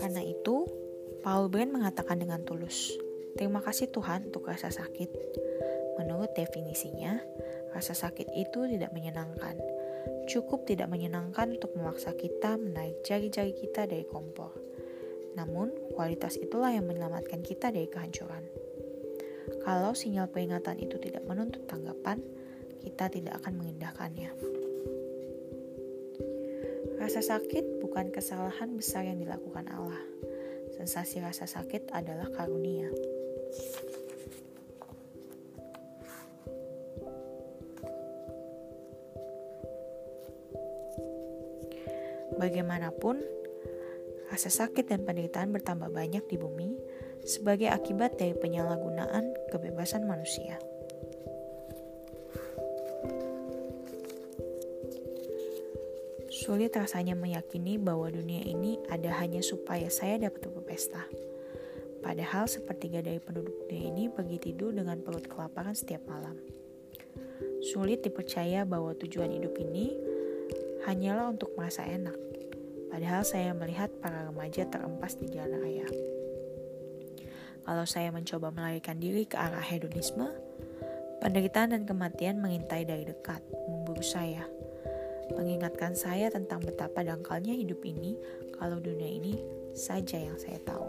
Karena itu, Paul Brand mengatakan dengan tulus, Terima kasih Tuhan untuk rasa sakit. Menurut definisinya, rasa sakit itu tidak menyenangkan. Cukup tidak menyenangkan untuk memaksa kita menaik jari-jari kita dari kompor. Namun, kualitas itulah yang menyelamatkan kita dari kehancuran. Kalau sinyal peringatan itu tidak menuntut tanggapan, kita tidak akan mengindahkannya. Rasa sakit bukan kesalahan besar yang dilakukan Allah. Sensasi rasa sakit adalah karunia. Bagaimanapun, rasa sakit dan penderitaan bertambah banyak di bumi sebagai akibat dari penyalahgunaan kebebasan manusia. Sulit rasanya meyakini bahwa dunia ini ada hanya supaya saya dapat berpesta. Padahal sepertiga dari penduduk dunia ini pergi tidur dengan perut kelaparan setiap malam. Sulit dipercaya bahwa tujuan hidup ini hanyalah untuk merasa enak. Padahal saya melihat para remaja terempas di jalan raya. Kalau saya mencoba melarikan diri ke arah hedonisme, penderitaan dan kematian mengintai dari dekat, memburu saya mengingatkan saya tentang betapa dangkalnya hidup ini kalau dunia ini saja yang saya tahu.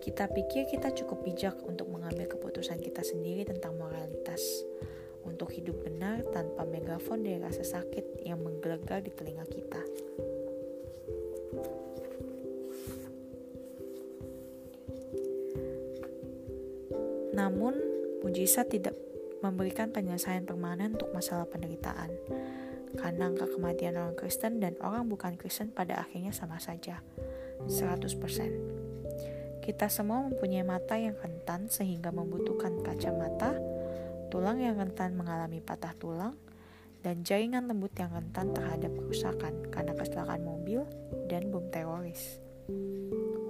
Kita pikir kita cukup bijak untuk mengambil keputusan kita sendiri tentang moralitas, untuk hidup benar tanpa megafon dari rasa sakit yang menggelegar di telinga kita. Namun, mujizat tidak memberikan penyelesaian permanen untuk masalah penderitaan. Karena angka kematian orang Kristen dan orang bukan Kristen pada akhirnya sama saja, 100%. Kita semua mempunyai mata yang rentan sehingga membutuhkan kacamata, tulang yang rentan mengalami patah tulang, dan jaringan lembut yang rentan terhadap kerusakan karena kecelakaan mobil dan bom teroris.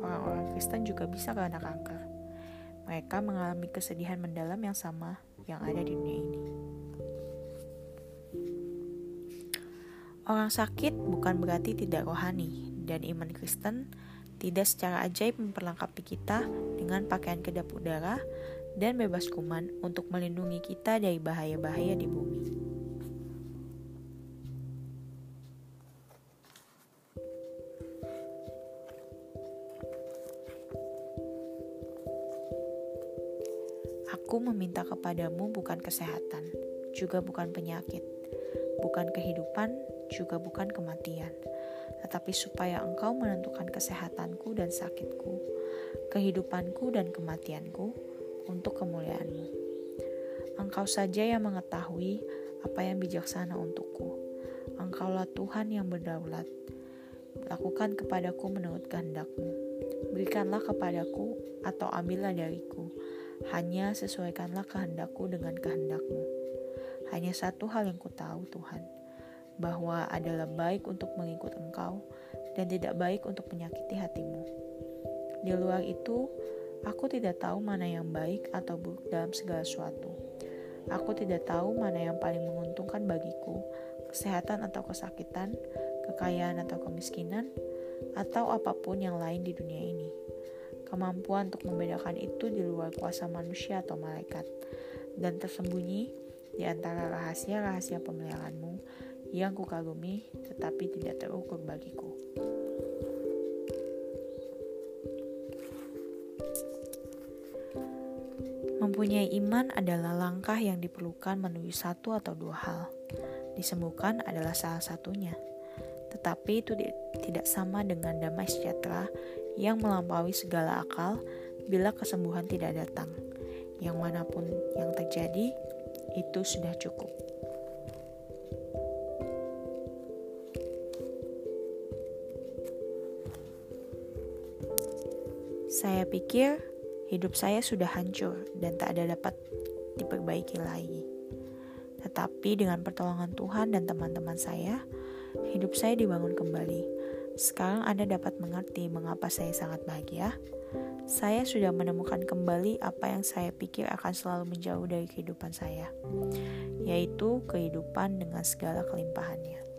Orang-orang Kristen juga bisa kena kanker. Mereka mengalami kesedihan mendalam yang sama yang ada di dunia ini. Orang sakit bukan berarti tidak rohani, dan iman Kristen tidak secara ajaib memperlengkapi kita dengan pakaian kedap udara dan bebas kuman untuk melindungi kita dari bahaya-bahaya di bumi. Aku meminta kepadamu bukan kesehatan, juga bukan penyakit, bukan kehidupan, juga bukan kematian, tetapi supaya engkau menentukan kesehatanku dan sakitku, kehidupanku dan kematianku untuk kemuliaanmu. Engkau saja yang mengetahui apa yang bijaksana untukku. Engkaulah Tuhan yang berdaulat. Lakukan kepadaku menurut kehendakmu. Berikanlah kepadaku atau ambillah dariku hanya sesuaikanlah kehendakku dengan kehendakmu. Hanya satu hal yang ku tahu Tuhan, bahwa adalah baik untuk mengikut engkau dan tidak baik untuk menyakiti hatimu. Di luar itu, aku tidak tahu mana yang baik atau buruk dalam segala sesuatu. Aku tidak tahu mana yang paling menguntungkan bagiku, kesehatan atau kesakitan, kekayaan atau kemiskinan, atau apa pun yang lain di dunia ini. Kemampuan untuk membedakan itu di luar kuasa manusia atau malaikat, dan tersembunyi di antara rahasia-rahasia pemeliharaanmu yang kukagumi tetapi tidak terukur bagiku. Mempunyai iman adalah langkah yang diperlukan menuju satu atau dua hal. Disembuhkan adalah salah satunya, tetapi itu tidak sama dengan damai sejahtera yang melampaui segala akal bila kesembuhan tidak datang. Yang mana pun yang terjadi, itu sudah cukup. Saya pikir hidup saya sudah hancur dan tak ada dapat diperbaiki lagi. Tetapi dengan pertolongan Tuhan dan teman-teman saya, hidup saya dibangun kembali sekarang Anda dapat mengerti mengapa saya sangat bahagia. saya sudah menemukan kembali apa yang saya pikir akan selalu menjauh dari kehidupan saya, yaitu kehidupan dengan segala kelimpahannya.